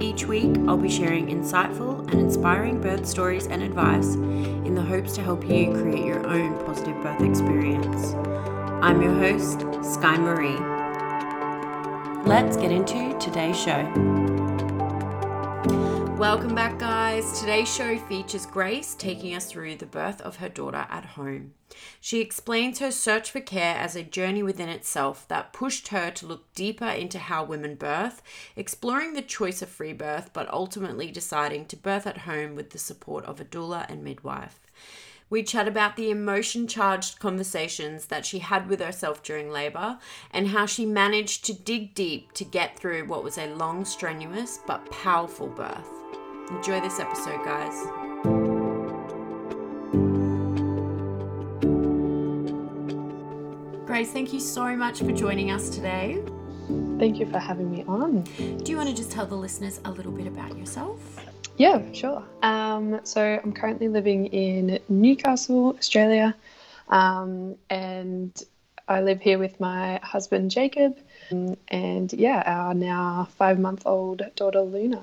Each week, I'll be sharing insightful and inspiring birth stories and advice in the hopes to help you create your own positive birth experience. I'm your host, Sky Marie. Let's get into today's show. Welcome back, guys. Today's show features Grace taking us through the birth of her daughter at home. She explains her search for care as a journey within itself that pushed her to look deeper into how women birth, exploring the choice of free birth, but ultimately deciding to birth at home with the support of a doula and midwife. We chat about the emotion charged conversations that she had with herself during labor and how she managed to dig deep to get through what was a long, strenuous, but powerful birth. Enjoy this episode, guys. Grace, thank you so much for joining us today. Thank you for having me on. Do you want to just tell the listeners a little bit about yourself? Yeah, sure. Um, so I'm currently living in Newcastle, Australia, um, and I live here with my husband Jacob, and yeah, our now five month old daughter Luna.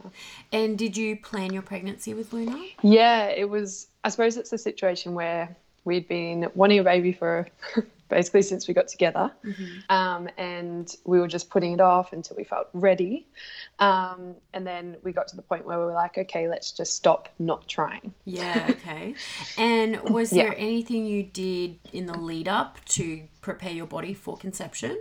And did you plan your pregnancy with Luna? Yeah, it was. I suppose it's a situation where we'd been wanting a baby for basically since we got together. Mm-hmm. Um, and we were just putting it off until we felt ready. Um, and then we got to the point where we were like, okay, let's just stop not trying. Yeah, okay. and was yeah. there anything you did in the lead up to prepare your body for conception?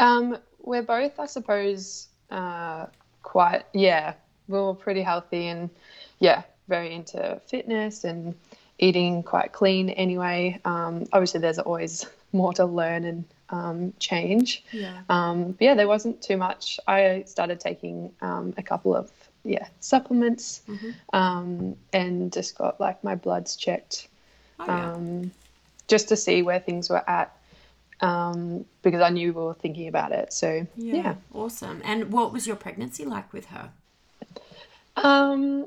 Um, we're both, I suppose, uh, quite, yeah, we were pretty healthy and, yeah, very into fitness and eating quite clean anyway. Um, obviously, there's always more to learn and um, change. Yeah. Um, but yeah, there wasn't too much. I started taking um, a couple of yeah supplements mm-hmm. Um, and just got like my bloods checked oh, yeah. Um, just to see where things were at. Because I knew we were thinking about it. So yeah. yeah. Awesome. And what was your pregnancy like with her? Um,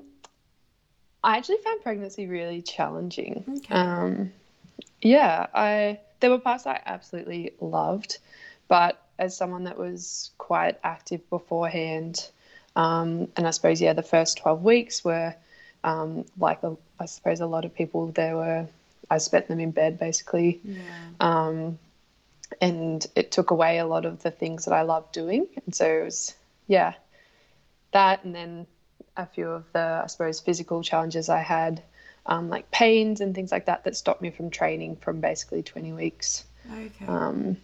I actually found pregnancy really challenging. Okay. Um, yeah, I there were parts I absolutely loved, but as someone that was quite active beforehand, um, and I suppose yeah, the first twelve weeks were um, like a, I suppose a lot of people there were. I spent them in bed basically, yeah. Um, and it took away a lot of the things that I loved doing, and so it was yeah, that, and then a few of the, I suppose, physical challenges I had, um, like pains and things like that, that stopped me from training from basically 20 weeks. Okay. Um,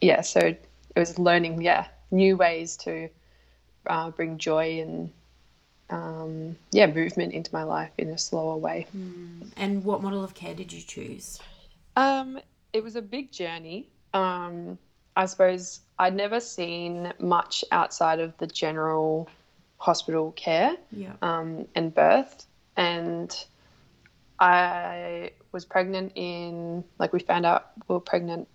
yeah, so it was learning, yeah, new ways to uh, bring joy and um, yeah, movement into my life in a slower way. Mm. And what model of care did you choose? Um, it was a big journey. Um, I suppose I'd never seen much outside of the general hospital care yeah. um, and birth. And I was pregnant in, like, we found out we were pregnant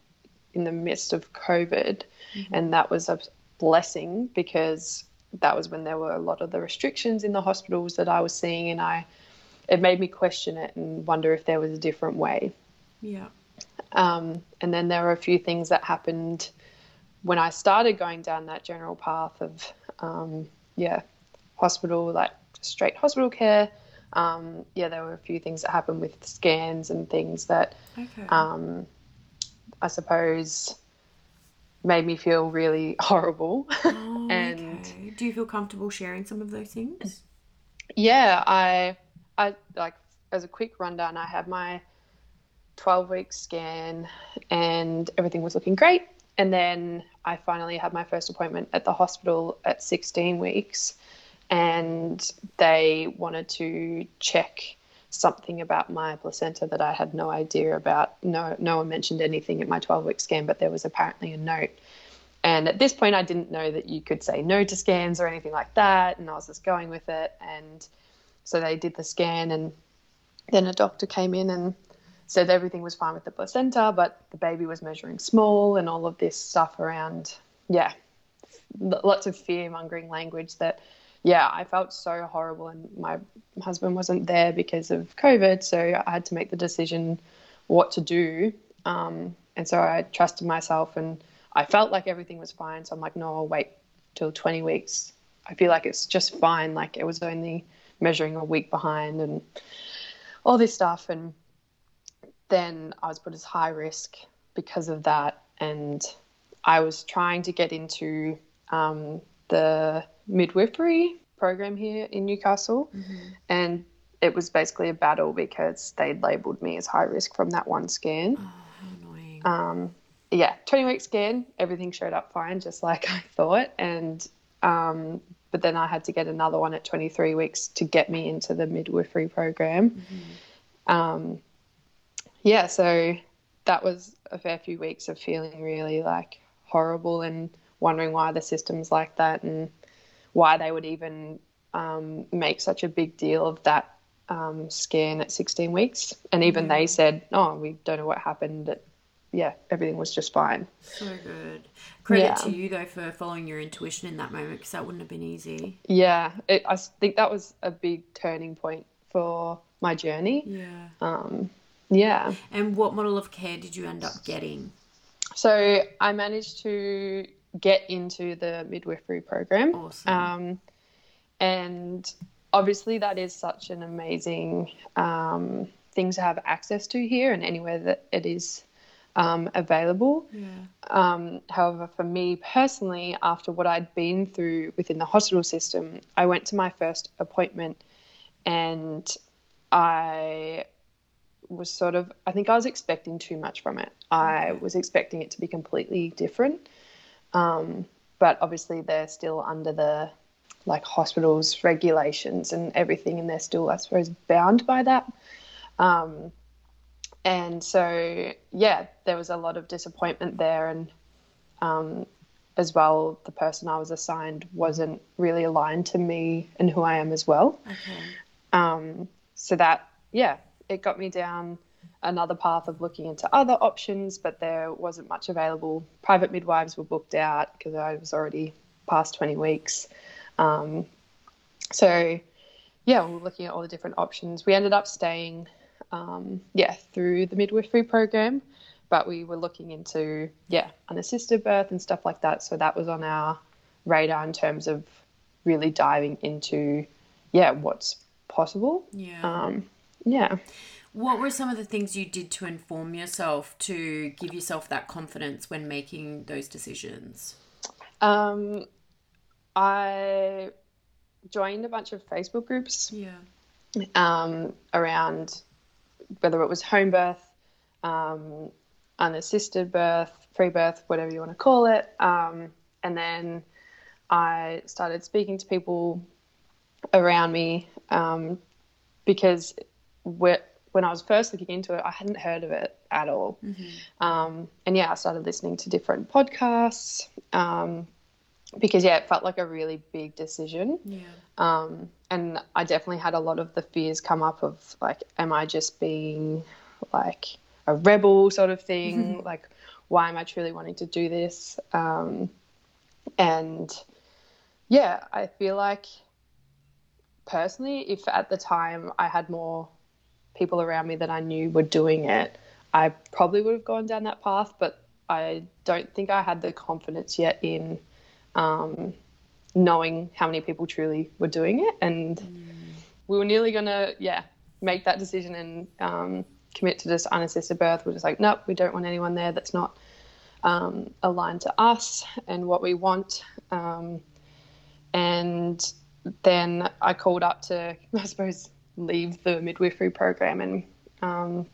in the midst of COVID. Mm-hmm. And that was a blessing because that was when there were a lot of the restrictions in the hospitals that I was seeing. And I, it made me question it and wonder if there was a different way. Yeah. Um, and then there were a few things that happened when I started going down that general path of, um, yeah, hospital, like straight hospital care. Um, yeah, there were a few things that happened with scans and things that okay. um, I suppose made me feel really horrible. Oh, and okay. do you feel comfortable sharing some of those things? Yeah, I, I like as a quick rundown. I had my twelve week scan, and everything was looking great. And then I finally had my first appointment at the hospital at sixteen weeks, and they wanted to check something about my placenta that I had no idea about. No, no one mentioned anything at my 12 week scan, but there was apparently a note. And at this point, I didn't know that you could say no to scans or anything like that. And I was just going with it. And so they did the scan, and then a doctor came in and said everything was fine with the placenta, but the baby was measuring small and all of this stuff around, yeah, lots of fear mongering language that yeah, I felt so horrible, and my husband wasn't there because of COVID, so I had to make the decision what to do. Um, and so I trusted myself, and I felt like everything was fine. So I'm like, no, I'll wait till 20 weeks. I feel like it's just fine. Like it was only measuring a week behind, and all this stuff. And then I was put as high risk because of that, and I was trying to get into um, the midwifery program here in Newcastle, mm-hmm. and it was basically a battle because they'd labelled me as high risk from that one scan. Oh, how annoying. Um, yeah, 20 week scan, everything showed up fine, just like I thought. And, um, but then I had to get another one at 23 weeks to get me into the midwifery program. Mm-hmm. Um, yeah, so that was a fair few weeks of feeling really like horrible and wondering why the system's like that and why they would even um, make such a big deal of that um, scan at 16 weeks. And even they said, oh, we don't know what happened. yeah, everything was just fine. So good. Credit yeah. to you, though, for following your intuition in that moment because that wouldn't have been easy. Yeah, it, I think that was a big turning point for my journey. Yeah. Um, yeah. And what model of care did you end up getting? So I managed to get into the midwifery program. Awesome. Um, and obviously, that is such an amazing um, thing to have access to here and anywhere that it is um, available. Yeah. Um, however, for me personally, after what I'd been through within the hospital system, I went to my first appointment and I was sort of, I think I was expecting too much from it. I was expecting it to be completely different. Um, but obviously, they're still under the like hospitals regulations and everything, and they're still, I suppose, bound by that. Um, and so, yeah, there was a lot of disappointment there, and um, as well, the person I was assigned wasn't really aligned to me and who I am as well. Okay. Um, so that, yeah, it got me down another path of looking into other options, but there wasn't much available. Private midwives were booked out because I was already past 20 weeks. Um, so, yeah, we were looking at all the different options. We ended up staying, um, yeah, through the midwifery program, but we were looking into, yeah, unassisted birth and stuff like that. So that was on our radar in terms of really diving into, yeah, what's possible. Yeah. Um, yeah. What were some of the things you did to inform yourself to give yourself that confidence when making those decisions? Um, I joined a bunch of Facebook groups. Yeah. Um, around whether it was home birth, um, unassisted birth, free birth, whatever you want to call it. Um, and then I started speaking to people around me um, because when I was first looking into it, I hadn't heard of it at all. Mm-hmm. Um, and yeah, I started listening to different podcasts um, because yeah, it felt like a really big decision. Yeah. Um, and I definitely had a lot of the fears come up of like, am I just being like a rebel sort of thing? Mm-hmm. Like, why am I truly wanting to do this? Um, and yeah, I feel like personally, if at the time I had more people around me that I knew were doing it, I probably would have gone down that path, but I don't think I had the confidence yet in um, knowing how many people truly were doing it. And mm. we were nearly going to, yeah, make that decision and um, commit to just unassisted birth. We're just like, nope, we don't want anyone there that's not um, aligned to us and what we want. Um, and then I called up to, I suppose, leave the midwifery program. And um,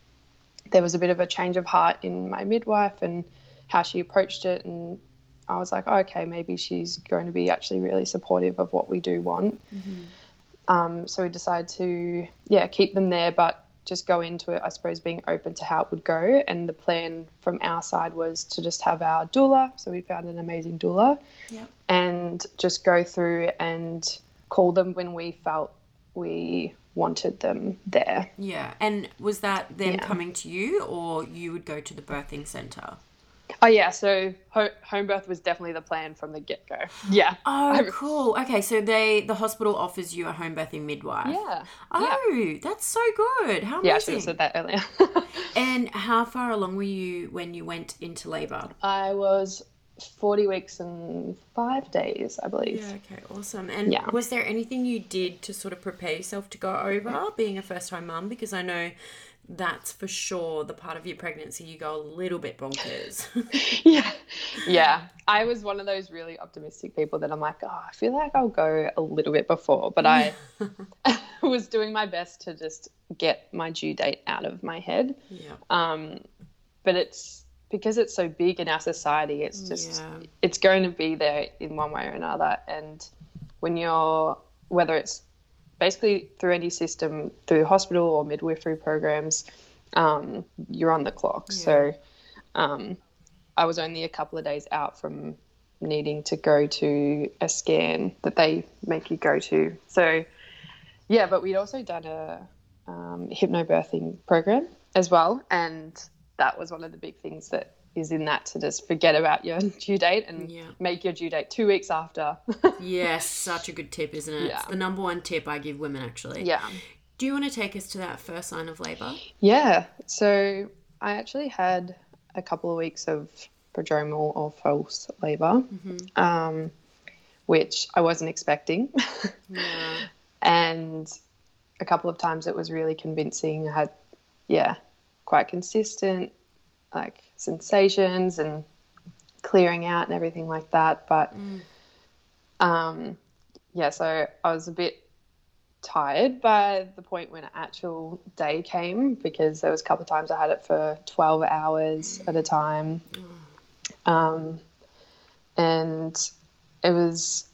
there was a bit of a change of heart in my midwife and how she approached it. And I was like, oh, okay, maybe she's going to be actually really supportive of what we do want. Mm-hmm. Um, so we decided to, yeah, keep them there, but just go into it, I suppose, being open to how it would go. And the plan from our side was to just have our doula. So we found an amazing doula and just go through and call them when we felt we wanted them there. Yeah. And was that them yeah. coming to you or you would go to the birthing centre? Oh yeah, so ho- home birth was definitely the plan from the get go. Yeah. Oh, cool. Okay, so they the hospital offers you a home birthing midwife. Yeah. Oh, yeah. that's so good. How amazing. Yeah, I should have said that earlier. and how far along were you when you went into labour? I was 40 weeks and five days, I believe. Yeah, okay, awesome. And yeah. was there anything you did to sort of prepare yourself to go over being a first time mum? Because I know that's for sure the part of your pregnancy you go a little bit bonkers. yeah. Yeah. I was one of those really optimistic people that I'm like, oh, I feel like I'll go a little bit before, but I was doing my best to just get my due date out of my head. Yeah. Um, but it's because it's so big in our society, it's just, yeah. it's going to be there in one way or another. And when you're, whether it's basically through any system, through hospital or midwifery programs, um, you're on the clock. Yeah. So um, I was only a couple of days out from needing to go to a scan that they make you go to. So yeah, but we'd also done a um, hypnobirthing program as well, and that was one of the big things that is in that to just forget about your due date and yeah. make your due date two weeks after. yes, such a good tip, isn't it? Yeah. It's the number one tip I give women actually. Yeah. Do you want to take us to that first sign of labour? Yeah. So I actually had a couple of weeks of prodromal or false labor mm-hmm. um, which I wasn't expecting. yeah. And a couple of times it was really convincing. I had, yeah, quite consistent, like sensations and clearing out and everything like that. But mm. um, yeah, so I was a bit tired by the point when actual day came because there was a couple of times I had it for 12 hours at a time. Mm. Um, and it was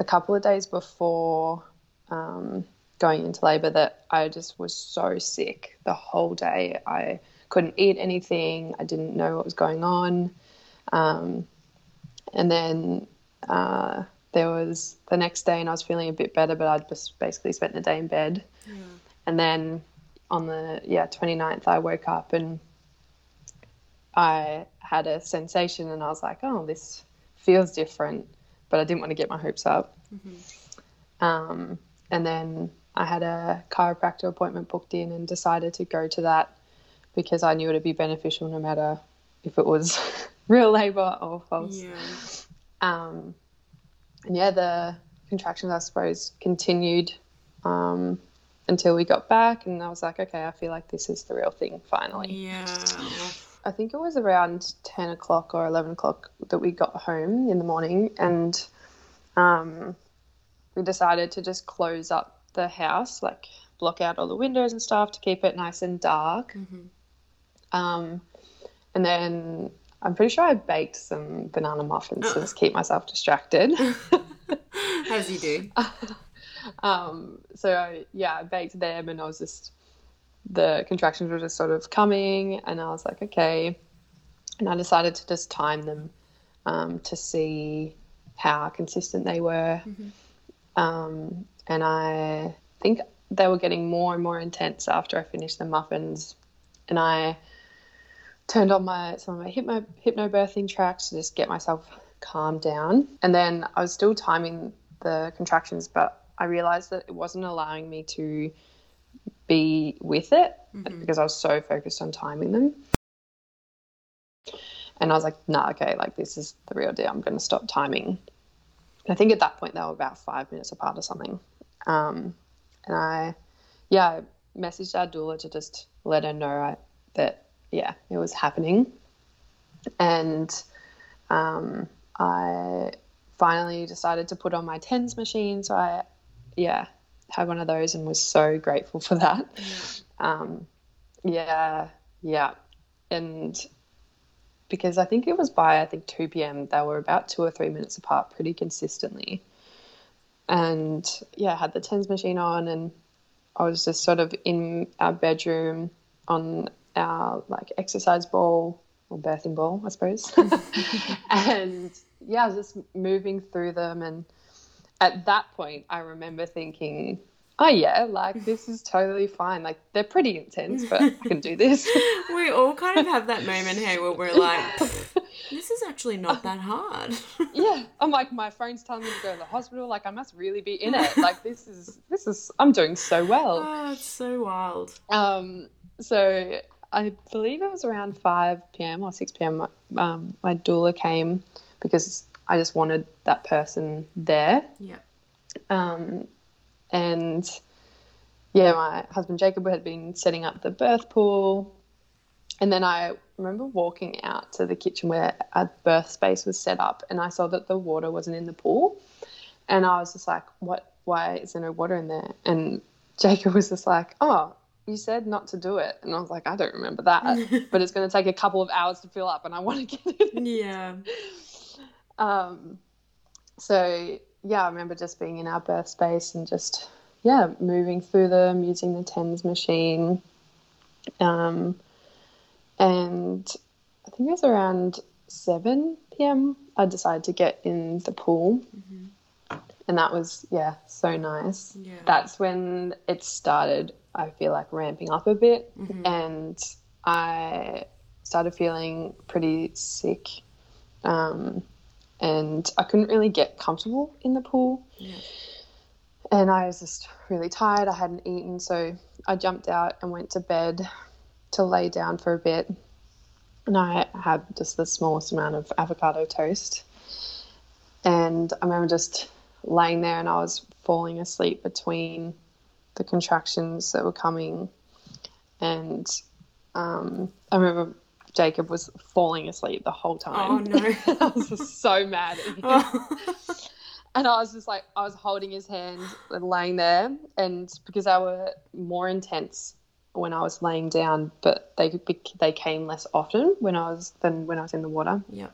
a couple of days before um, going into labor that I just was so sick the whole day. I couldn't eat anything. I didn't know what was going on. Um, and then uh, there was the next day, and I was feeling a bit better, but I'd just basically spent the day in bed. Yeah. And then on the yeah 29th, I woke up and I had a sensation, and I was like, oh, this feels different, but I didn't want to get my hopes up. Mm-hmm. Um, and then I had a chiropractor appointment booked in and decided to go to that because I knew it'd be beneficial no matter if it was real labor or false. Yeah. Um, and yeah, the contractions, I suppose, continued um, until we got back, and I was like, okay, I feel like this is the real thing finally. Yeah. I think it was around 10 o'clock or 11 o'clock that we got home in the morning, and um, we decided to just close up the house, like block out all the windows and stuff to keep it nice and dark. Mm-hmm. Um, and then I'm pretty sure I baked some banana muffins to just keep myself distracted. As you do. um, so I, yeah, I baked them, and I was just the contractions were just sort of coming, and I was like, okay. And I decided to just time them um, to see how consistent they were. Mm-hmm. Um, and I think they were getting more and more intense after I finished the muffins, and I turned on my some of my hypno hypnobirthing tracks to just get myself calmed down. And then I was still timing the contractions, but I realized that it wasn't allowing me to be with it mm-hmm. because I was so focused on timing them. And I was like, nah, okay, like this is the real deal. I'm going to stop timing I think at that point they were about five minutes apart or something. Um, and I, yeah, I messaged our doula to just let her know I, that, yeah, it was happening. And um, I finally decided to put on my TENS machine. So I, yeah, had one of those and was so grateful for that. Um, yeah, yeah. And because I think it was by I think 2 p.m. they were about two or three minutes apart pretty consistently. And yeah, I had the TENS machine on and I was just sort of in our bedroom on our like exercise ball or birthing ball, I suppose. and yeah, I was just moving through them and at that point I remember thinking oh yeah, like this is totally fine. Like they're pretty intense, but I can do this. we all kind of have that moment here where we're like, this is actually not that hard. yeah, I'm like, my friend's telling me to go to the hospital. Like I must really be in it. Like this is this is I'm doing so well. Oh, it's so wild. Um, so I believe it was around 5 p.m. or 6 p.m. Um, my doula came because I just wanted that person there. Yeah. Um, and yeah, my husband Jacob had been setting up the birth pool. And then I remember walking out to the kitchen where a birth space was set up, and I saw that the water wasn't in the pool. And I was just like, what? Why is there no water in there? And Jacob was just like, oh, you said not to do it. And I was like, I don't remember that. but it's going to take a couple of hours to fill up, and I want to get it. In. Yeah. Um, so yeah, I remember just being in our birth space and just yeah, moving through them using the TENS machine. Um, and I think it was around 7 p.m. I decided to get in the pool. Mm-hmm. And that was, yeah, so nice. Yeah. That's when it started, I feel like, ramping up a bit. Mm-hmm. And I started feeling pretty sick. Um, and I couldn't really get comfortable in the pool. Yeah. And I was just really tired. I hadn't eaten, so I jumped out and went to bed to lay down for a bit. And I had just the smallest amount of avocado toast. And I remember just laying there and I was falling asleep between the contractions that were coming. And um, I remember Jacob was falling asleep the whole oh, time. Oh no! I was just so mad at him. Oh. and I was just like, I was holding his hand and laying there, and because they were more intense when I was laying down, but they they came less often when I was than when I was in the water. Yeah.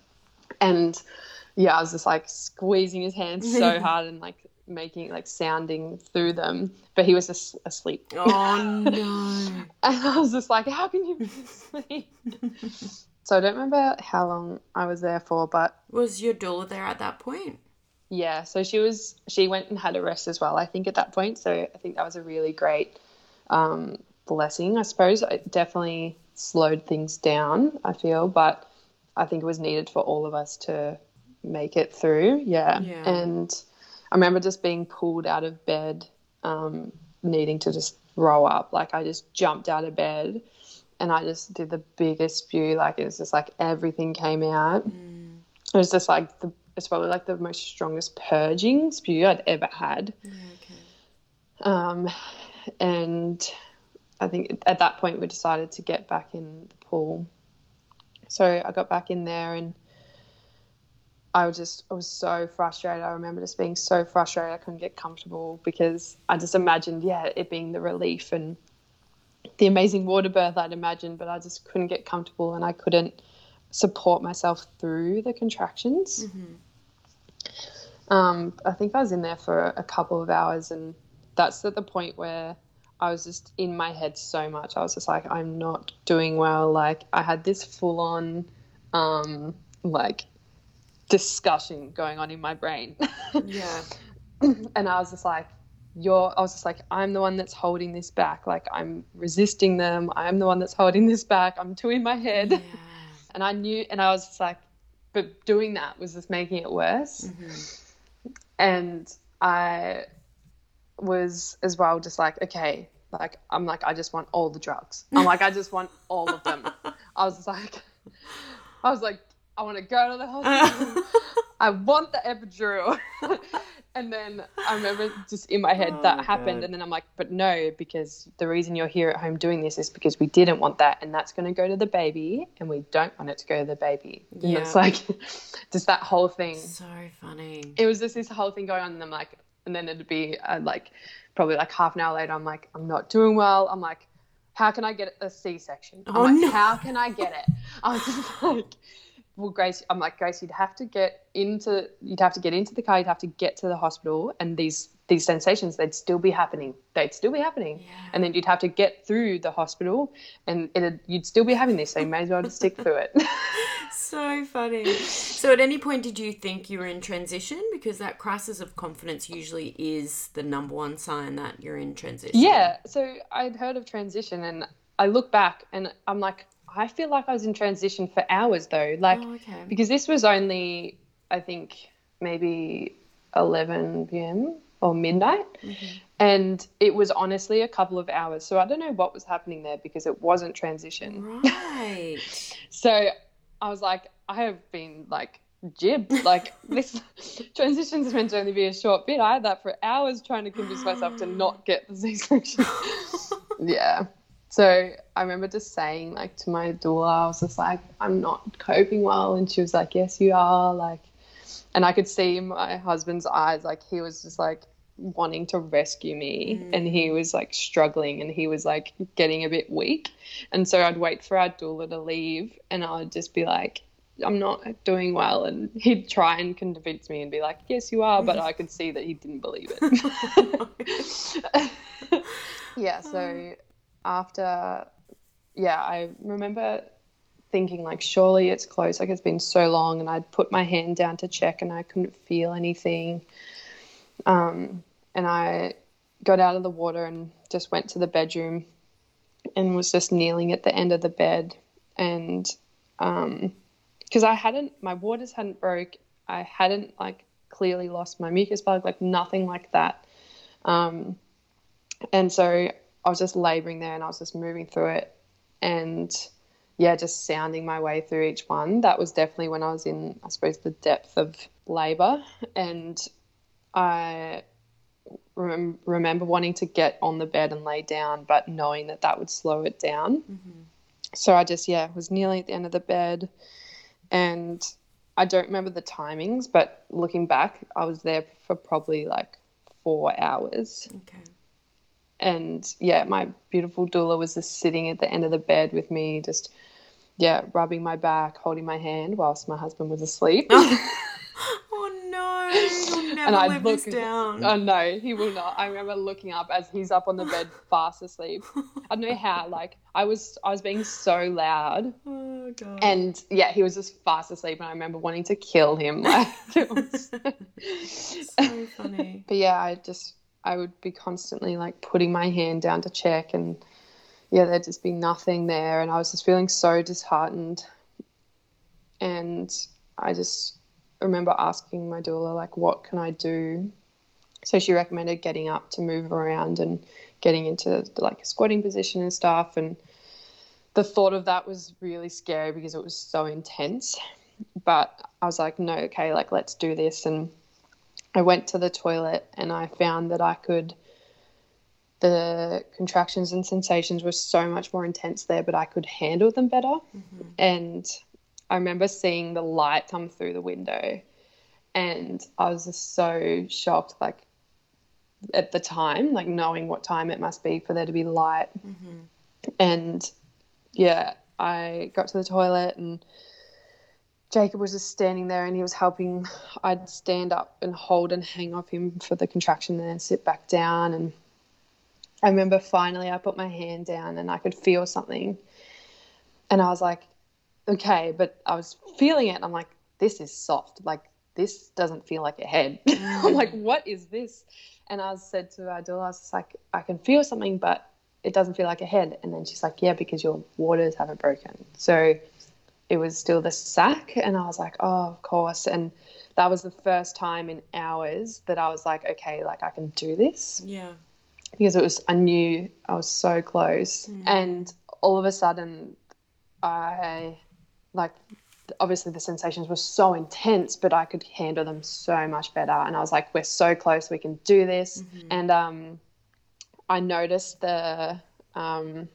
And yeah, I was just like squeezing his hand so hard and like making like sounding through them, but he was just asleep. Oh no! and I was just like, "How can you be asleep?" so I don't remember how long I was there for, but was your doula there at that point? Yeah, so she was. She went and had a rest as well. I think at that point, so I think that was a really great um, blessing. I suppose it definitely slowed things down. I feel, but I think it was needed for all of us to make it through. Yeah, yeah. and remember just being pulled out of bed, um, needing to just throw up. Like I just jumped out of bed and I just did the biggest spew. Like it was just like everything came out. Mm. It was just like the it's probably like the most strongest purging spew I'd ever had. Yeah, okay. Um, and I think at that point we decided to get back in the pool. So I got back in there and I was just I was so frustrated. I remember just being so frustrated I couldn't get comfortable because I just imagined, yeah, it being the relief and the amazing water birth I'd imagined, but I just couldn't get comfortable and I couldn't support myself through the contractions. Mm-hmm. Um, I think I was in there for a couple of hours, and that's at the point where I was just in my head so much. I was just like, I'm not doing well. Like I had this full on, um, like discussion going on in my brain. yeah. and I was just like, you're, I was just like, I'm the one that's holding this back. Like, I'm resisting them. I'm the one that's holding this back. I'm too in my head. Yeah. And I knew, and I was just like, but doing that was just making it worse. Mm-hmm. And I was as well just like, okay, like, I'm like, I just want all the drugs. I'm like, I just want all of them. I was like, I was like, I want to go to the hospital. I want the epidural. and then I remember just in my head oh, that happened. God. And then I'm like, but no, because the reason you're here at home doing this is because we didn't want that. And that's going to go to the baby. And we don't want it to go to the baby. And yeah. it's like just that whole thing. So funny. It was just this whole thing going on. And I'm like, and then it'd be uh, like probably like half an hour later, I'm like, I'm not doing well. I'm like, how can I get a C section? I'm oh, like, no. how can I get it? I was just like, well, Grace, I'm like, Grace, you'd have to get into, you'd have to get into the car, you'd have to get to the hospital, and these these sensations, they'd still be happening. They'd still be happening, yeah. and then you'd have to get through the hospital, and it you'd still be having this. So you may as well just stick through it. so funny. So, at any point, did you think you were in transition? Because that crisis of confidence usually is the number one sign that you're in transition. Yeah. So I'd heard of transition, and I look back, and I'm like, I feel like I was in transition for hours though, like oh, okay. because this was only I think maybe 11 p.m. or midnight, mm-hmm. and it was honestly a couple of hours. So I don't know what was happening there because it wasn't transition. Right. so I was like, I have been like jibbed. Like this transition's is meant to only be a short bit. I had that for hours trying to convince myself to not get the C-section. yeah. So I remember just saying like to my doula, I was just like, I'm not coping well, and she was like, Yes, you are. Like, and I could see my husband's eyes, like he was just like wanting to rescue me, mm. and he was like struggling, and he was like getting a bit weak, and so I'd wait for our doula to leave, and I would just be like, I'm not doing well. And he'd try and convince me and be like, yes, you are. But I could see that he didn't believe it. yeah. So after, yeah, I remember thinking like, surely it's close. Like it's been so long, and I'd put my hand down to check, and I couldn't feel anything. Um, and I got out of the water and just went to the bedroom, and was just kneeling at the end of the bed, and um, because I hadn't, my waters hadn't broke, I hadn't like clearly lost my mucus plug, like nothing like that. Um, and so I was just laboring there and I was just moving through it and yeah, just sounding my way through each one. That was definitely when I was in, I suppose, the depth of labor. And I rem- remember wanting to get on the bed and lay down, but knowing that that would slow it down. Mm-hmm. So I just, yeah, was nearly at the end of the bed. And I don't remember the timings, but looking back, I was there for probably like four hours. Okay and yeah, my beautiful doula was just sitting at the end of the bed with me, just yeah, rubbing my back, holding my hand whilst my husband was asleep. oh, oh no, he'll never and live look, this down. Oh no, he will not. I remember looking up as he's up on the bed, fast asleep. I don't know how. Like I was, I was being so loud. Oh god. And yeah, he was just fast asleep, and I remember wanting to kill him. Like it was so funny. But yeah, I just I would be constantly like putting my hand down to check and yeah, there'd just be nothing there. And I was just feeling so disheartened. And I just remember asking my doula, like, what can I do? So she recommended getting up to move around and getting into like a squatting position and stuff. And the thought of that was really scary because it was so intense. But I was like, no, okay, like, let's do this. And I went to the toilet and I found that I could. The contractions and sensations were so much more intense there, but I could handle them better. Mm-hmm. And I remember seeing the light come through the window, and I was just so shocked, like at the time, like knowing what time it must be for there to be light. Mm-hmm. And yeah, I got to the toilet and Jacob was just standing there and he was helping. I'd stand up and hold and hang off him for the contraction and then sit back down. And I remember finally I put my hand down and I could feel something. And I was like, okay, but I was feeling it. I'm like, this is soft. Like, this doesn't feel like a head. I'm like, mm. what is this? And I said to Adula, I was like, I can feel something, but it doesn't feel like a head. And then she's like, yeah, because your waters haven't broken. So it was still the sac and I was like, oh, of course. And that was the first time in hours that I was like, okay, like I can do this. Yeah. Because it was, I knew I was so close. Mm. And all of a sudden, I like obviously the sensations were so intense, but I could handle them so much better. And I was like, we're so close, we can do this. Mm-hmm. And um, I noticed the um,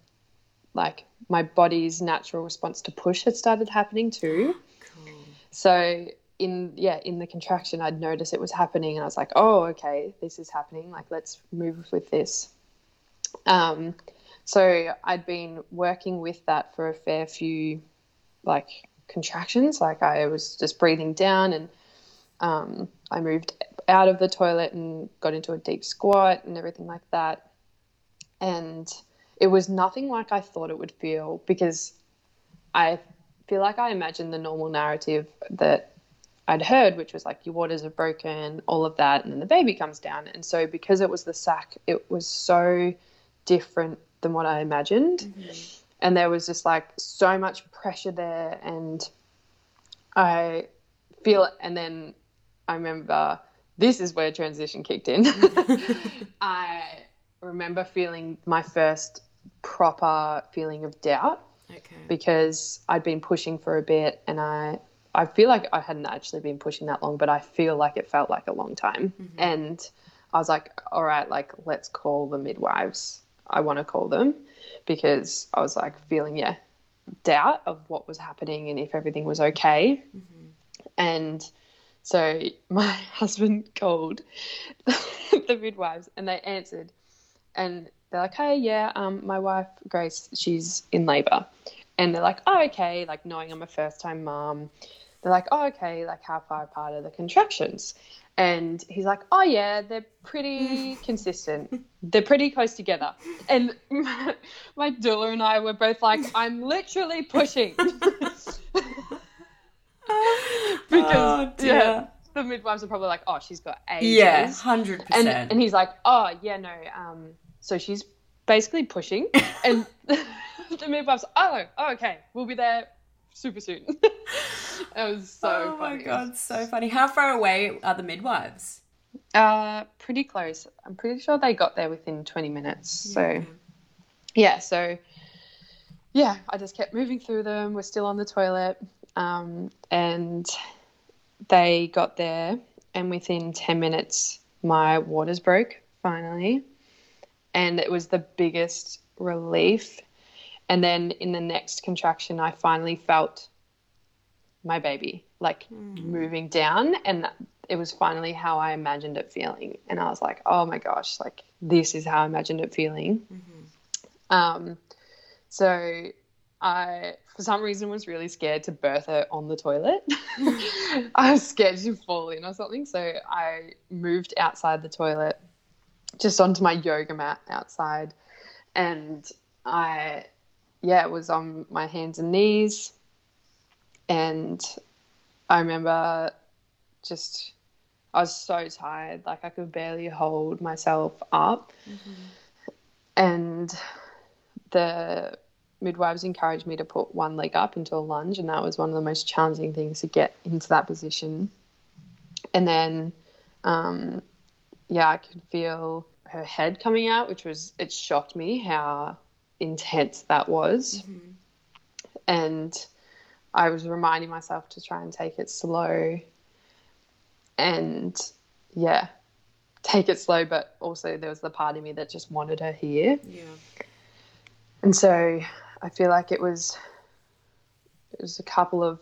like my body's natural response to push had started happening too. Cool. So in yeah in the contraction i'd noticed it was happening and i was like oh okay this is happening like let's move with this um, so i'd been working with that for a fair few like contractions like i was just breathing down and um, i moved out of the toilet and got into a deep squat and everything like that and it was nothing like i thought it would feel because i feel like i imagined the normal narrative that I'd heard, which was like your waters are broken, all of that, and then the baby comes down. And so because it was the sac, it was so different than what I imagined. Mm-hmm. And there was just like so much pressure there and I feel and then I remember this is where transition kicked in. I remember feeling my first proper feeling of doubt. Okay. Because I'd been pushing for a bit and I I feel like I hadn't actually been pushing that long, but I feel like it felt like a long time. Mm-hmm. And I was like, all right, like, let's call the midwives. I want to call them because I was like feeling, yeah, doubt of what was happening and if everything was okay. Mm-hmm. And so my husband called the midwives and they answered and they're like, hey, yeah, um, my wife, Grace, she's in labor. And they're like, oh, okay, like knowing I'm a first time mom they're like, oh, okay, like how far apart are the contractions? And he's like, oh, yeah, they're pretty consistent. They're pretty close together. And my, my doula and I were both like, I'm literally pushing. because, oh, yeah, the midwives are probably like, oh, she's got ages. Yeah, 100%. And, and he's like, oh, yeah, no. Um, so she's basically pushing. and the midwife's, oh, oh, okay, we'll be there super soon. it was so oh funny. my god, so funny. How far away are the midwives? Uh, pretty close. I'm pretty sure they got there within 20 minutes. Yeah. So, yeah, so yeah, I just kept moving through them. We're still on the toilet, um, and they got there, and within 10 minutes, my waters broke finally, and it was the biggest relief and then in the next contraction, I finally felt my baby like mm. moving down. And it was finally how I imagined it feeling. And I was like, oh my gosh, like this is how I imagined it feeling. Mm-hmm. Um, so I, for some reason, was really scared to birth her on the toilet. I was scared to fall in or something. So I moved outside the toilet, just onto my yoga mat outside. And I yeah, it was on my hands and knees. And I remember just, I was so tired, like I could barely hold myself up. Mm-hmm. And the midwives encouraged me to put one leg up into a lunge, and that was one of the most challenging things to get into that position. And then, um, yeah, I could feel her head coming out, which was, it shocked me how intense that was. Mm-hmm. And I was reminding myself to try and take it slow and yeah, take it slow, but also there was the part of me that just wanted her here. Yeah. And so I feel like it was it was a couple of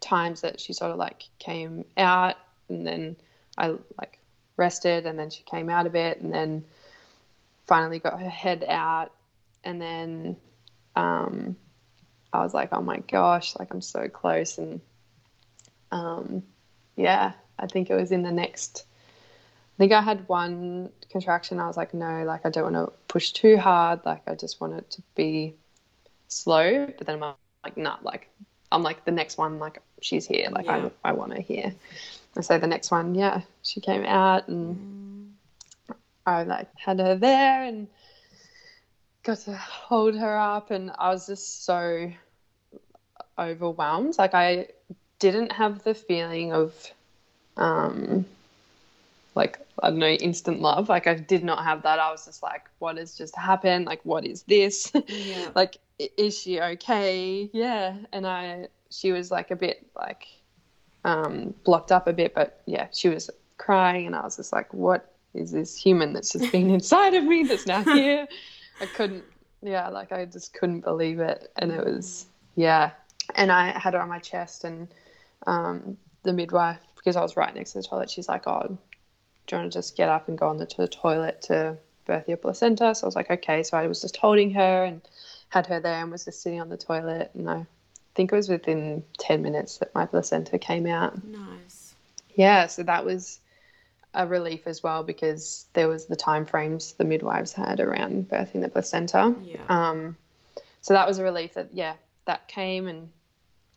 times that she sort of like came out and then I like rested and then she came out a bit and then finally got her head out and then um, I was like, oh my gosh, like I'm so close. And um, yeah, I think it was in the next, I think I had one contraction. I was like, no, like I don't want to push too hard. Like I just want it to be slow. But then I'm like, nah, like I'm like the next one, like she's here. Like yeah. I, I want her here. And so the next one, yeah, she came out and mm. I like had her there and got to hold her up, and I was just so overwhelmed. Like I didn't have the feeling of, um, like I don't know, instant love. Like I did not have that. I was just like, what has just happened? Like what is this? Yeah. like is she okay? Yeah. And I she was like a bit like um, blocked up a bit, but yeah, she was crying, and I was just like, "What is this human that's just been inside of me that's now here?" I couldn't, yeah, like I just couldn't believe it, and it was, yeah, and I had her on my chest, and um, the midwife, because I was right next to the toilet, she's like, "Oh, do you want to just get up and go on the, to the toilet to birth your placenta?" So I was like, "Okay," so I was just holding her and had her there and was just sitting on the toilet, and I think it was within 10 minutes that my placenta came out. Nice. Yeah, so that was a relief as well because there was the time frames the midwives had around birthing the placenta. Yeah. Um, so that was a relief that yeah that came and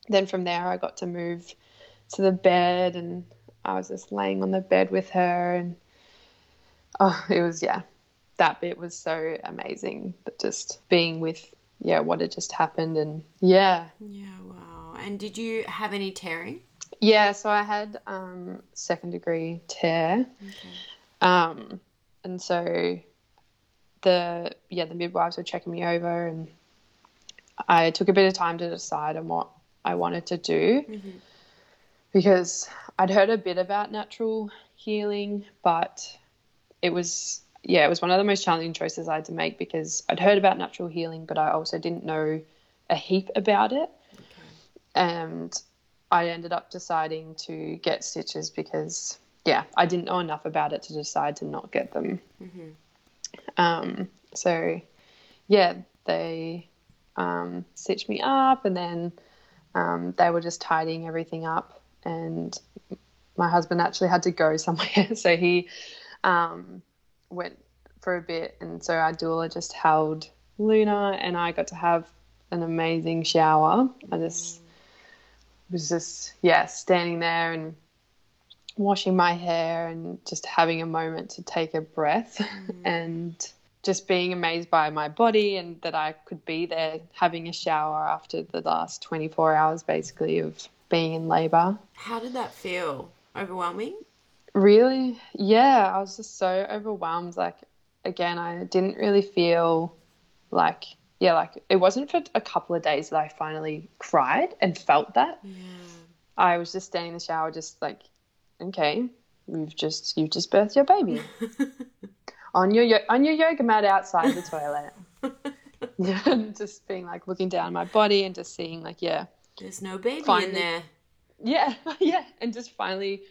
then from there I got to move to the bed and I was just laying on the bed with her and oh it was yeah that bit was so amazing but just being with yeah what had just happened and yeah. Yeah, wow. And did you have any tearing? yeah so I had um, second degree tear. Um, and so the yeah the midwives were checking me over and I took a bit of time to decide on what I wanted to do. Because I'd heard a bit about natural healing but it was yeah it was one of the most challenging choices I had to make because I'd heard about natural healing but I also didn't know a heap about it. And I ended up deciding to get stitches because yeah I didn't know enough about it to decide to not get them. Um, so yeah they um, stitched me up and then um, they were just tidying everything up and my husband actually had to go somewhere. So he um, went for a bit and so our doula just held Luna and I got to have an amazing shower I just was just yeah standing there and washing my hair and just having a moment to take a breath mm. and just being amazed by my body and that I could be there having a shower after the last 24 hours basically of being in labor. How did that feel? Overwhelming? Really? Yeah, I was just so overwhelmed. Like, again, I didn't really feel like, yeah, like it wasn't for a couple of days that I finally cried and felt that. Yeah. I was just standing in the shower, just like, okay, you've just you've just birthed your baby on your on your yoga mat outside the toilet. yeah, and just being like looking down my body and just seeing like, yeah, There's no baby in there. yeah, yeah, and just finally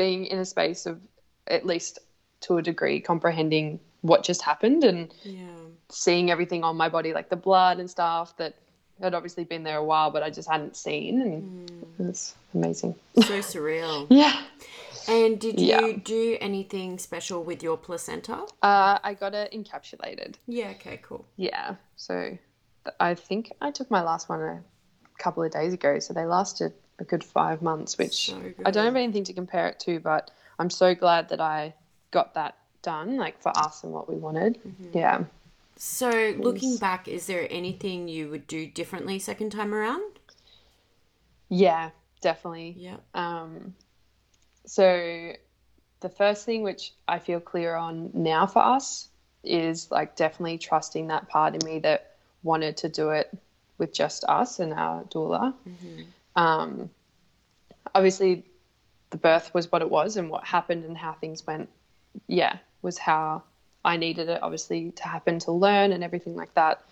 being in a space of at least to a degree comprehending what just happened and Yeah. seeing everything on my body, like the blood and stuff that had obviously been there a while, but I just hadn't seen, and it was amazing. So surreal. Yeah. And did Yeah. you do anything special with your placenta? Uh, I got it encapsulated. Yeah, okay, cool. Yeah. So I think I took my last one a couple of days ago. So they lasted a good five months, which So I don't have anything to compare it to, but I'm so glad that I got that done, like for us and what we wanted. Yeah. So, looking back, is there anything you would do differently second time around? Yeah, definitely. Yeah. Um, so the first thing which I feel clear on now for us is like definitely trusting that part in me that wanted to do it with just us and our doula. Um, obviously, the birth was what it was, and what happened and how things went, yeah, was how I needed it, obviously, to happen to learn and everything like that.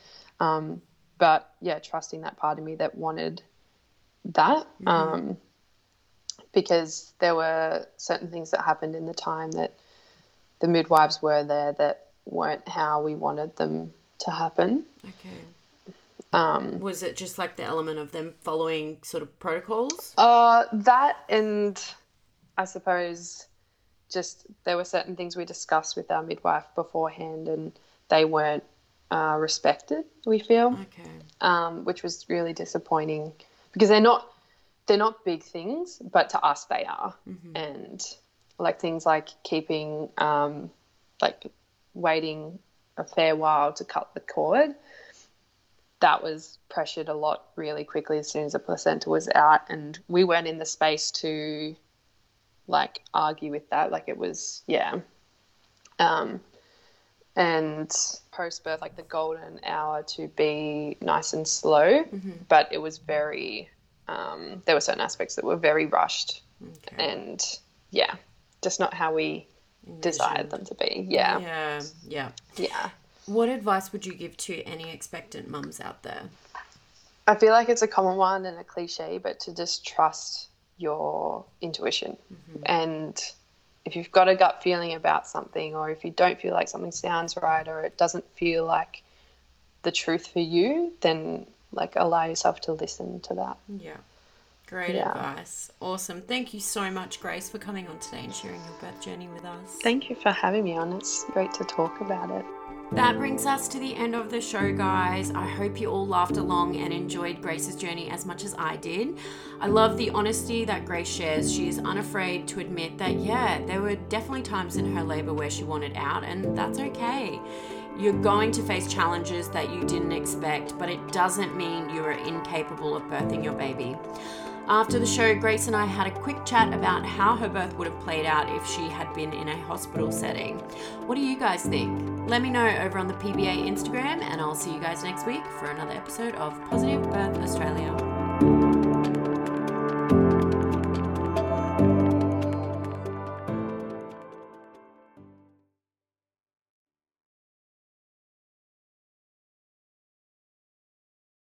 Um, but yeah, trusting that part of me that wanted that. Um, because there were certain things that happened in the time that the midwives were there that weren't how we wanted them to happen. Okay. Um, Was it just like the element of them following sort of protocols? uh, that and I suppose just there were certain things we discussed with our midwife beforehand and they weren't uh, respected, we feel. Okay. um, which was really disappointing because they're not they're not big things, but to us they are, and like things like keeping um, like waiting a fair while to cut the cord. That was pressured a lot really quickly as soon as the placenta was out, and we weren't in the space to like argue with that. Like it was, yeah. Um, and post birth, like the golden hour to be nice and slow, but it was very um, there were certain aspects that were very rushed, okay. and yeah, just not how we desired them to be. Yeah. Yeah. Yeah. Yeah. What advice would you give to any expectant mums out there? I feel like it's a common one and a cliche, but to just trust your intuition. Mm-hmm. And if you've got a gut feeling about something, or if you don't feel like something sounds right, or it doesn't feel like the truth for you, then like allow yourself to listen to that. Yeah. Great yeah. advice. Awesome. Thank you so much, Grace, for coming on today and sharing your birth journey with us. Thank you for having me on. It's great to talk about it. That brings us to the end of the show, guys. I hope you all laughed along and enjoyed Grace's journey as much as I did. I love the honesty that Grace shares. She is unafraid to admit that, yeah, there were definitely times in her labor where she wanted out, and that's okay. You're going to face challenges that you didn't expect, but it doesn't mean you are incapable of birthing your baby. After the show, Grace and I had a quick chat about how her birth would have played out if she had been in a hospital setting. What do you guys think? Let me know over on the PBA Instagram, and I'll see you guys next week for another episode of Positive Birth Australia.